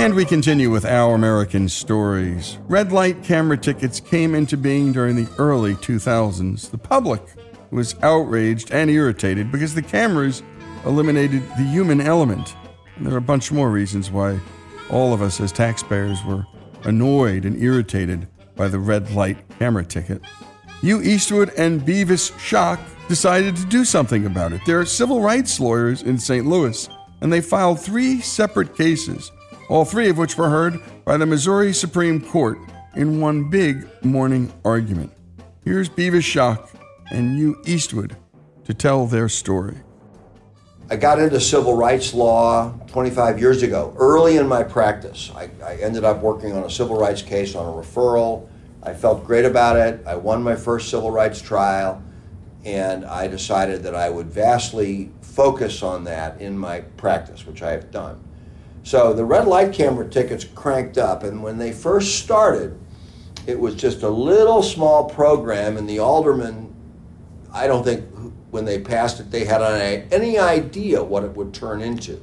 And we continue with Our American Stories. Red light camera tickets came into being during the early 2000s. The public was outraged and irritated because the cameras eliminated the human element. And there are a bunch more reasons why all of us as taxpayers were annoyed and irritated by the red light camera ticket. Hugh Eastwood and Bevis Schock decided to do something about it. They're civil rights lawyers in St. Louis, and they filed three separate cases all three of which were heard by the Missouri Supreme Court in one big morning argument. Here's Bevis Schock and Hugh Eastwood to tell their story. I got into civil rights law 25 years ago, early in my practice. I, I, ended up working on a civil rights case on a referral. I felt great about it. I won my first civil rights trial, and I decided that I would vastly focus on that in my practice, which I have done. So the red light camera tickets cranked up, and when they first started, it was just a little small program, and the aldermen, I don't think when they passed it, they had any idea what it would turn into.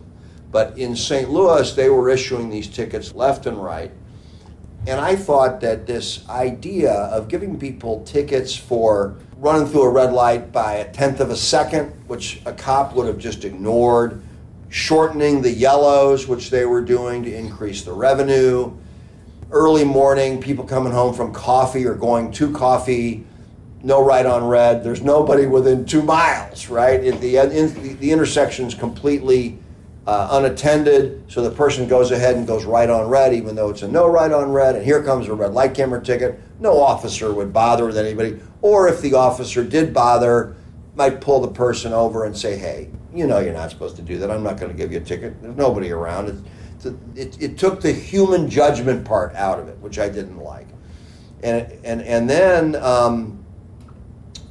But in St. Louis, they were issuing these tickets left and right. And I thought that this idea of giving people tickets for running through a red light by a tenth of a second, which a cop would have just ignored, shortening the yellows, which they were doing to increase the revenue. Early morning, people coming home from coffee or going to coffee, no right on red. There's nobody within two miles, right? The, in, the intersection's completely uh, unattended, so the person goes ahead and goes right on red, even though it's a no right on red. And here comes a red light camera ticket. No officer would bother with anybody, or if the officer did bother, might pull the person over and say, "Hey, you know you're not supposed to do that. I'm not going to give you a ticket. There's nobody around. It, it, it took the human judgment part out of it, which I didn't like. And, and, and then um,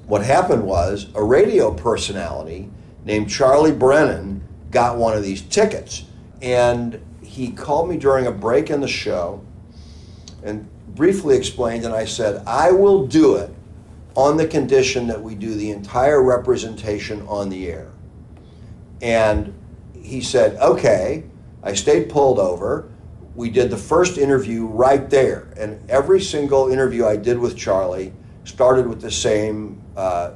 what happened was a radio personality named Charlie Brennan got one of these tickets. And he called me during a break in the show and briefly explained, and I said, I will do it on the condition that we do the entire representation on the air. And he said, okay. I stayed pulled over. We did the first interview right there. And every single interview I did with Charlie started with the same uh,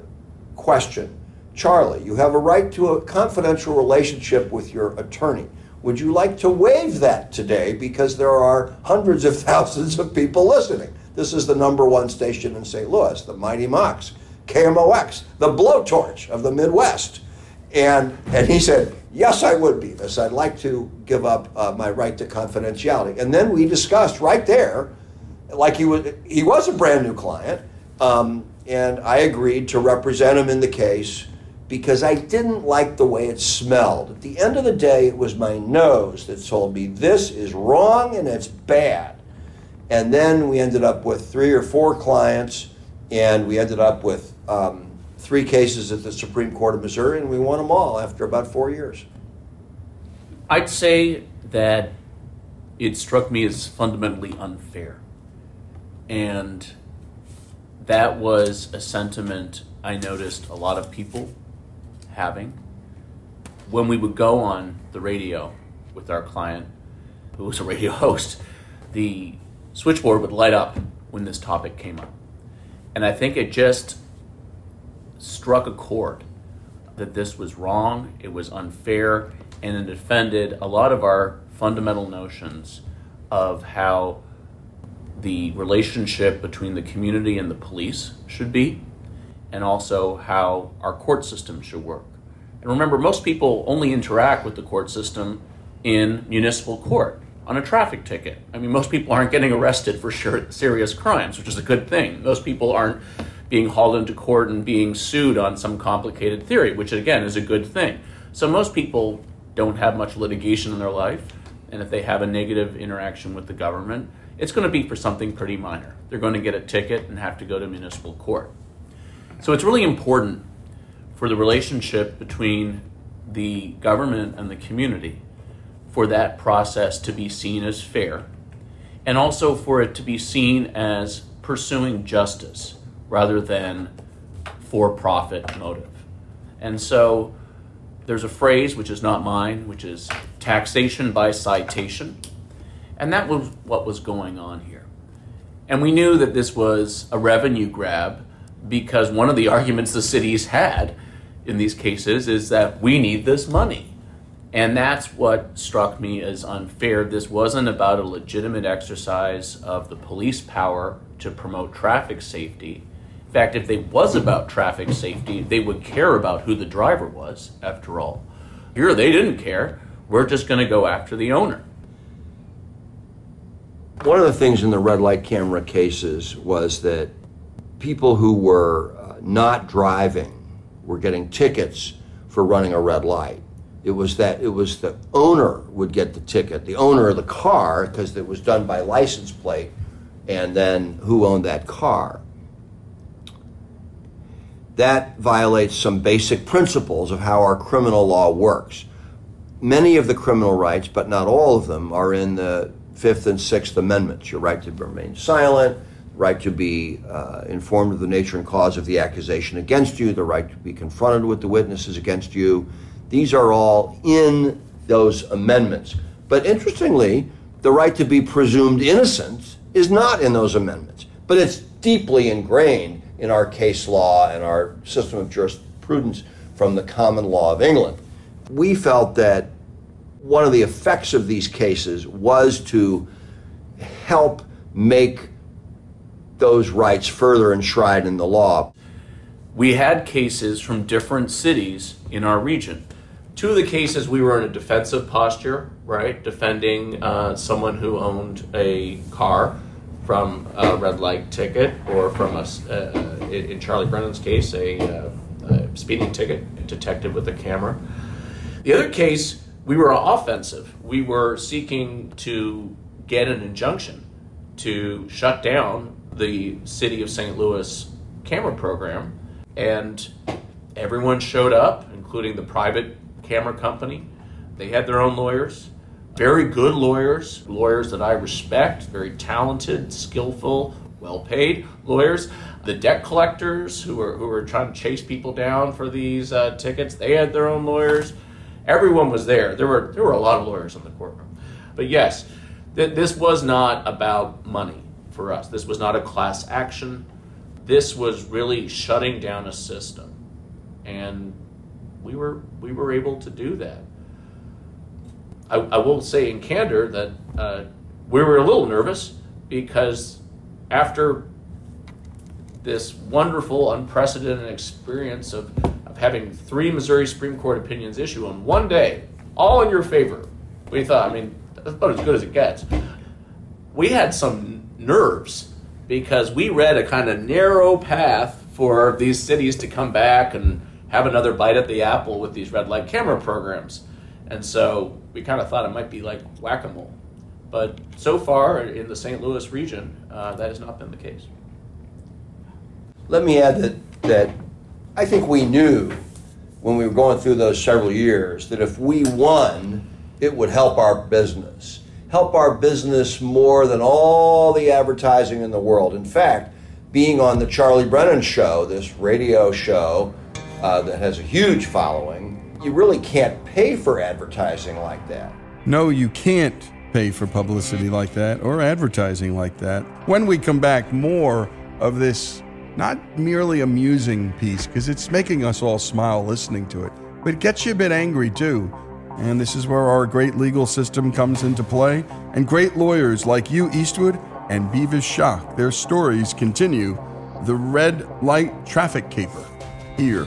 question Charlie, you have a right to a confidential relationship with your attorney. Would you like to waive that today because there are hundreds of thousands of people listening? This is the number one station in St. Louis, the Mighty Mox, KMOX, the blowtorch of the Midwest. And, and he said, Yes, I would be this. I'd like to give up uh, my right to confidentiality. And then we discussed right there, like he was, he was a brand new client, um, and I agreed to represent him in the case because I didn't like the way it smelled. At the end of the day, it was my nose that told me this is wrong and it's bad. And then we ended up with three or four clients, and we ended up with um, three cases at the Supreme Court of Missouri, and we won them all after about four years. I'd say that it struck me as fundamentally unfair. And that was a sentiment I noticed a lot of people having. When we would go on the radio with our client, who was a radio host, the switchboard would light up when this topic came up. And I think it just struck a chord that this was wrong, it was unfair, and it offended a lot of our fundamental notions of how the relationship between the community and the police should be, and also how our court system should work. And remember, most people only interact with the court system in municipal court on a traffic ticket. I mean, most people aren't getting arrested for sure, serious crimes, which is a good thing. Most people aren't being hauled into court and being sued on some complicated theory, which again is a good thing. So most people don't have much litigation in their life, and if they have a negative interaction with the government, it's going to be for something pretty minor. They're going to get a ticket and have to go to municipal court. So it's really important for the relationship between the government and the community for that process to be seen as fair and also for it to be seen as pursuing justice rather than for profit motive. And so there's a phrase which is not mine, which is taxation by citation. And that was what was going on here. And we knew that this was a revenue grab because one of the arguments the cities had in these cases is that we need this money. And that's what struck me as unfair. This wasn't about a legitimate exercise of the police power to promote traffic safety. In fact, if it was about traffic safety, they would care about who the driver was, after all. Here, they didn't care. We're just going to go after the owner. One of the things in the red light camera cases was that people who were uh, not driving were getting tickets for running a red light. It was that it was the owner would get the ticket, the owner of the car, because it was done by license plate, and then who owned that car. That violates some basic principles of how our criminal law works. Many of the criminal rights, but not all of them, are in the Fifth and Sixth Amendments. Your right to remain silent, right to be uh, informed of the nature and cause of the accusation against you, the right to be confronted with the witnesses against you. These are all in those amendments. But interestingly, the right to be presumed innocent is not in those amendments, but it's deeply ingrained in our case law and our system of jurisprudence from the common law of England. We felt that one of the effects of these cases was to help make those rights further enshrined in the law. We had cases from different cities in our region. Two of the cases we were in a defensive posture, right, defending uh, someone who owned a car from a red light ticket or from a, uh, in Charlie Brennan's case, a, uh, a speeding ticket detected with a camera. The other case, we were offensive. We were seeking to get an injunction to shut down the city of St. Louis camera program, and everyone showed up, including the private camera company. They had their own lawyers. very good lawyers, lawyers that I respect, very talented, skillful, well paid lawyers. The debt collectors who were, who were trying to chase people down for these uh, tickets, they had their own lawyers. Everyone was there. There were, there were a lot of lawyers in the courtroom. But yes, th- this was not about money for us. This was not a class action. This was really shutting down a system. And we were, we were able to do that. I, I will say in candor that uh, we were a little nervous because after this wonderful, unprecedented experience of, of having three Missouri Supreme Court opinions issue on one day, all in your favor, we thought, I mean, that's about as good as it gets. We had some nerves because we read a kind of narrow path for these cities to come back and have another bite at the apple with these red light camera programs. And so we kind of thought it might be like whack a mole. But so far in the St. Louis region, uh, that has not been the case. Let me add that, that I think we knew when we were going through those several years that if we won, it would help our business. Help our business more than all the advertising in the world. In fact, being on the Charlie Brennan show, this radio show uh, that has a huge following, you really can't pay for advertising like that. No, you can't pay for publicity like that or advertising like that. When we come back, more of this not merely amusing piece, because it's making us all smile listening to it, but it gets you a bit angry too. And this is where our great legal system comes into play, and great lawyers like Hugh, Eastwood, and Bevis Schock. Their stories continue the red light traffic caper here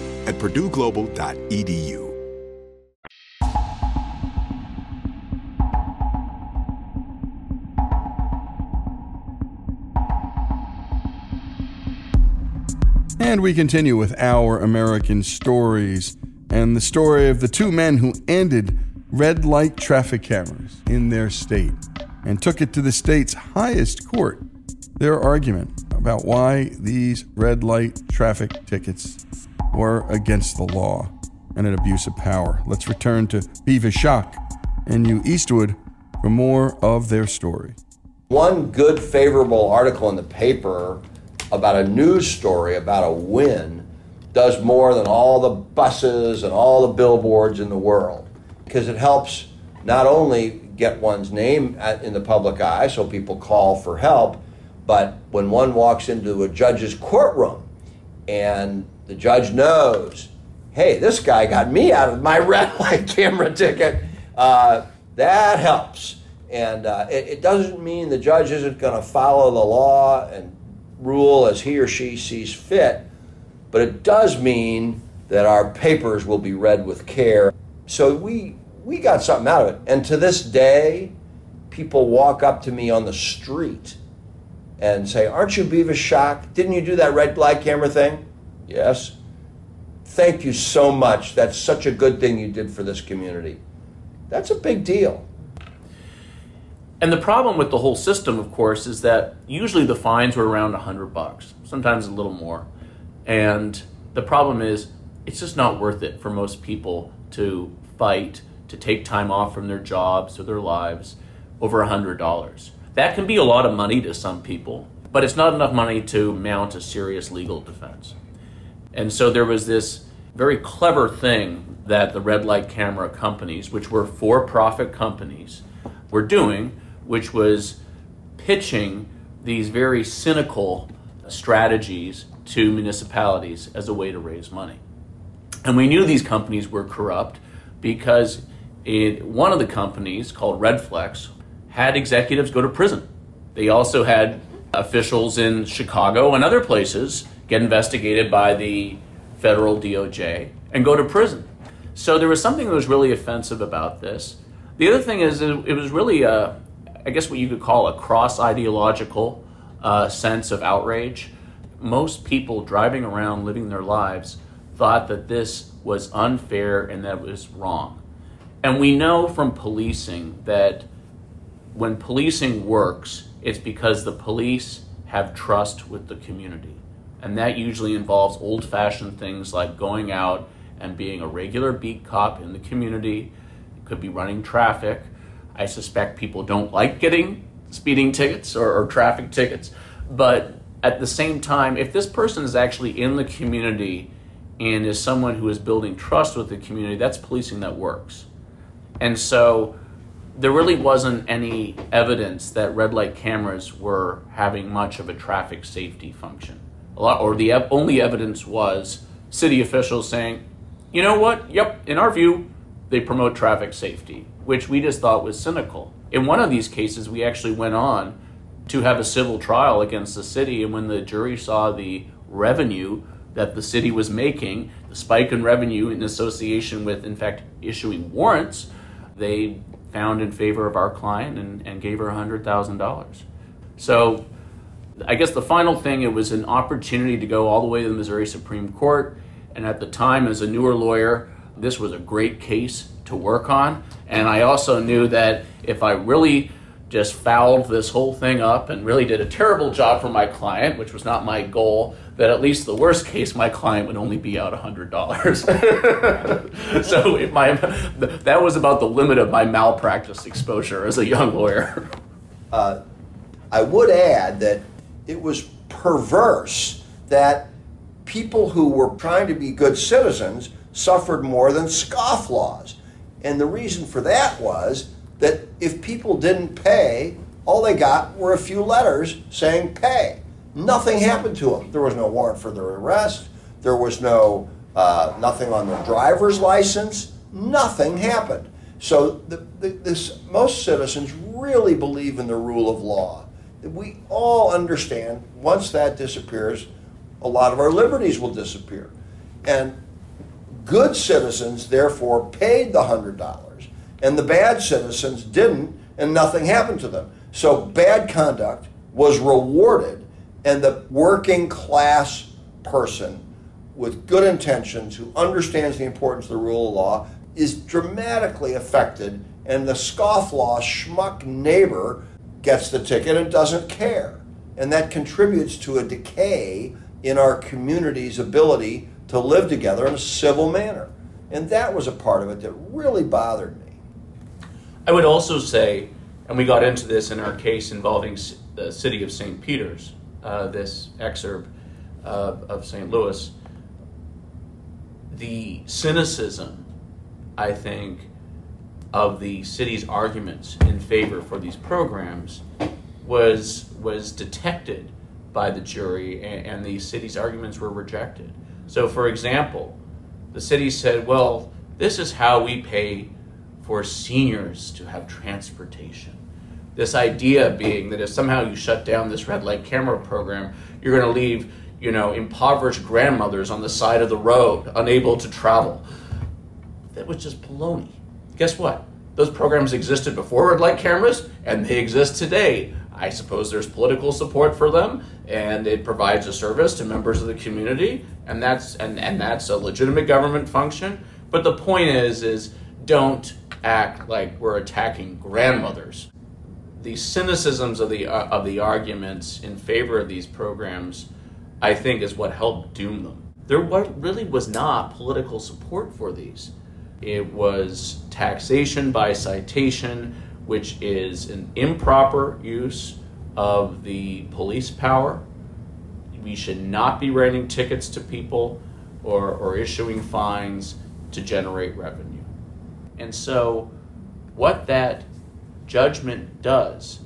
at purdueglobal.edu. And we continue with our American stories and the story of the two men who ended red light traffic cameras in their state and took it to the state's highest court. Their argument about why these red light traffic tickets were against the law and an abuse of power. Let's return to Bevis Schock and Hugh Eastwood for more of their story. One good, favorable article in the paper about a news story about a win does more than all the buses and all the billboards in the world because it helps not only get one's name in the public eye so people call for help, but when one walks into a judge's courtroom and the judge knows, hey, this guy got me out of my red light camera ticket, uh, that helps. And uh, it, it doesn't mean the judge isn't going to follow the law and rule as he or she sees fit, but it does mean that our papers will be read with care. So we we got something out of it. And to this day, people walk up to me on the street and say, "Aren't you Bevis Schock? Didn't you do that red light camera thing?" Yes. Thank you so much. That's such a good thing you did for this community. That's a big deal. And the problem with the whole system, of course, is that usually the fines were around 100 bucks, sometimes a little more. And the problem is it's just not worth it for most people to fight, to take time off from their jobs or their lives over $100. That can be a lot of money to some people, but it's not enough money to mount a serious legal defense. And so there was this very clever thing that the red light camera companies, which were for profit companies, were doing which was pitching these very cynical strategies to municipalities as a way to raise money. And we knew these companies were corrupt because it, one of the companies, called Redflex, had executives go to prison. They also had officials in Chicago and other places get investigated by the federal DOJ and go to prison. So there was something that was really offensive about this. The other thing is, it was really a, I guess what you could call a cross ideological uh, sense of outrage. Most people driving around living their lives thought that this was unfair and that it was wrong. And we know from policing that when policing works, it's because the police have trust with the community. And that usually involves old fashioned things like going out and being a regular beat cop in the community. It could be running traffic. I suspect people don't like getting speeding tickets or, or traffic tickets. But at the same time, if this person is actually in the community and is someone who is building trust with the community, that's policing that works. And so there really wasn't any evidence that red light cameras were having much of a traffic safety function. Lot, or the only evidence was city officials saying, you know what, yep, in our view, they promote traffic safety which we just thought was cynical. In one of these cases, we actually went on to have a civil trial against the city, and when the jury saw the revenue that the city was making, the spike in revenue in association with, in fact, issuing warrants, they found in favor of our client and, and gave her $100,000. So I guess the final thing, it was an opportunity to go all the way to the Missouri Supreme Court. And at the time, as a newer lawyer, this was a great case to work on. And I also knew that if I really just fouled this whole thing up and really did a terrible job for my client, which was not my goal, that at least the worst case, my client would only be out $100. so if my, that was about the limit of my malpractice exposure as a young lawyer. Uh, I would add that it was perverse that people who were trying to be good citizens suffered more than scofflaws. And the reason for that was that if people didn't pay, all they got were a few letters saying pay. Nothing happened to them. There was no warrant for their arrest. There was no uh, nothing on their driver's license. Nothing happened. So the, the, this, most citizens really believe in the rule of law, we all understand once that disappears, a lot of our liberties will disappear. And good citizens, therefore, paid the $100, and the bad citizens didn't, and nothing happened to them. So bad conduct was rewarded, and the working class person with good intentions who understands the importance of the rule of law is dramatically affected, and the scofflaw schmuck neighbor gets the ticket and doesn't care. And that contributes to a decay in our community's ability to live together in a civil manner. And that was a part of it that really bothered me. I would also say, and we got into this in our case involving the city of St. Peter's, uh, this excerpt uh, of St. Louis, the cynicism, I think, of the city's arguments in favor for these programs was was detected by the jury, and, and the city's arguments were rejected. So, for example, the city said, "Well, this is how we pay for seniors to have transportation." This idea being that if somehow you shut down this red light camera program, you're going to leave, you know, impoverished grandmothers on the side of the road, unable to travel. That was just baloney. Guess what? Those programs existed before red light cameras, and they exist today. I suppose there's political support for them, and it provides a service to members of the community, and that's and, and that's a legitimate government function. But the point is, is don't act like we're attacking grandmothers the cynicisms of the uh, of the arguments in favor of these programs, I think, is what helped doom them. There really was not political support for these. It was taxation by citation, which is an improper use of the police power. We should not be writing tickets to people or, or issuing fines to generate revenue. And so, what that judgment does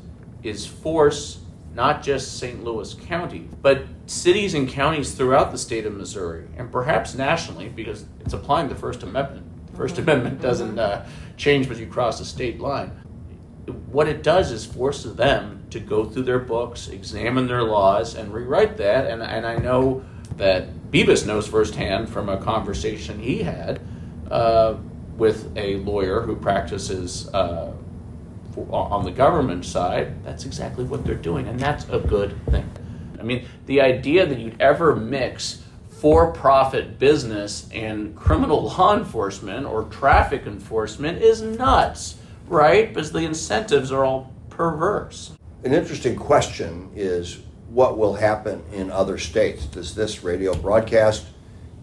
is force not just St. Louis County, but cities and counties throughout the state of Missouri, and perhaps nationally, because it's applying the First Amendment. First Amendment doesn't uh, change when you cross a state line. What it does is force them to go through their books, examine their laws, and rewrite that. And, and I know that Bevis knows firsthand from a conversation he had uh, with a lawyer who practices uh, on the government side, that's exactly what they're doing, and that's a good thing. I mean, the idea that you'd ever mix for profit business and criminal law enforcement or traffic enforcement is nuts, right? Because the incentives are all perverse. An interesting question is what will happen in other states? Does this radio broadcast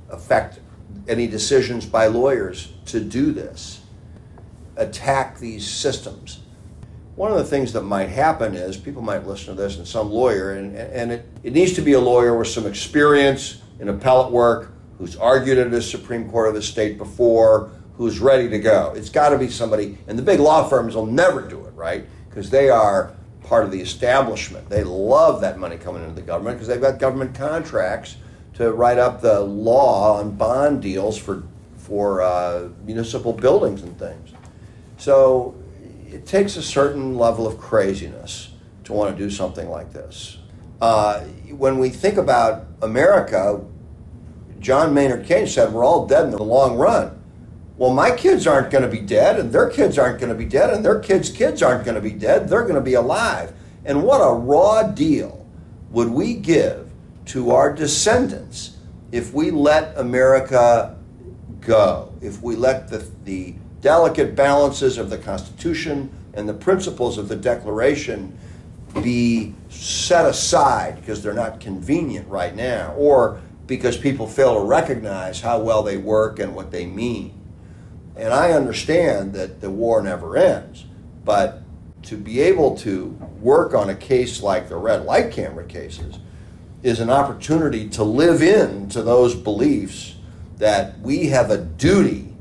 affect any decisions by lawyers to do this? Attack these systems? one of the things that might happen is people might listen to this and some lawyer, and, and it, it needs to be a lawyer with some experience in appellate work, who's argued at the Supreme Court of the state before, who's ready to go. It's got to be somebody, and the big law firms will never do it, right? Because they are part of the establishment. They love that money coming into the government because they've got government contracts to write up the law on bond deals for for uh, municipal buildings and things. So it takes a certain level of craziness to want to do something like this. Uh, when we think about America, John Maynard Keynes said we're all dead in the long run. Well, my kids aren't going to be dead, and their kids aren't going to be dead, and their kids' kids aren't going to be dead. They're going to be alive. And what a raw deal would we give to our descendants if we let America go, if we let the, the delicate balances of the Constitution and the principles of the Declaration be set aside because they're not convenient right now, or because people fail to recognize how well they work and what they mean. And I understand that the war never ends, but to be able to work on a case like the red light camera cases is an opportunity to live into those beliefs that we have a duty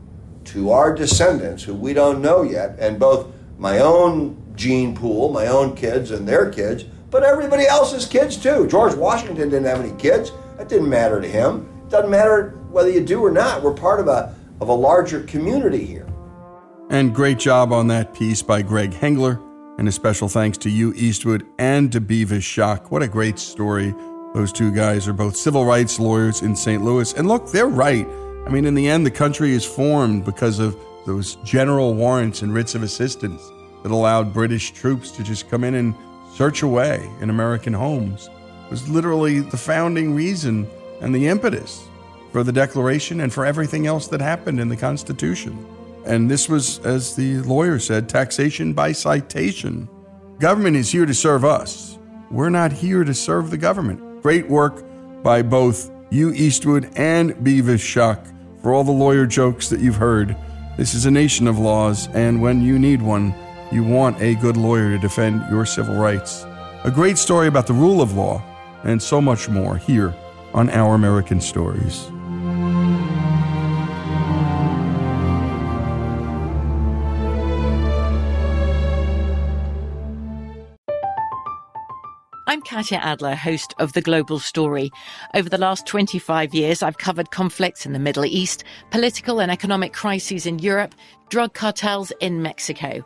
to our descendants who we don't know yet, and both my own gene pool, my own kids and their kids, but everybody else's kids too. George Washington didn't have any kids. That didn't matter to him. It doesn't matter whether you do or not. We're part of a of a larger community here. And great job on that piece by Greg Hengler And a special thanks to Hugh, Eastwood, and to Bevis Schock. What a great story. Those two guys are both civil rights lawyers in St. Louis. And look, they're right. I mean, in the end, the country is formed because of those general warrants and writs of assistance that allowed British troops to just come in and search away in American homes. Was literally the founding reason and the impetus for the Declaration and for everything else that happened in the Constitution. And this was, as the lawyer said, taxation by citation. Government is here to serve us. We're not here to serve the government. Great work by both Hugh, Eastwood, and Bevis Schock for all the lawyer jokes that you've heard. This is a nation of laws, and when you need one, you want a good lawyer to defend your civil rights. A great story about the rule of law, and so much more here on Our American Stories. I'm Katya Adler, host of The Global Story. Over the last 25 years, I've covered conflicts in the Middle East, political and economic crises in Europe, drug cartels in Mexico.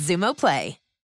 Xumo Play.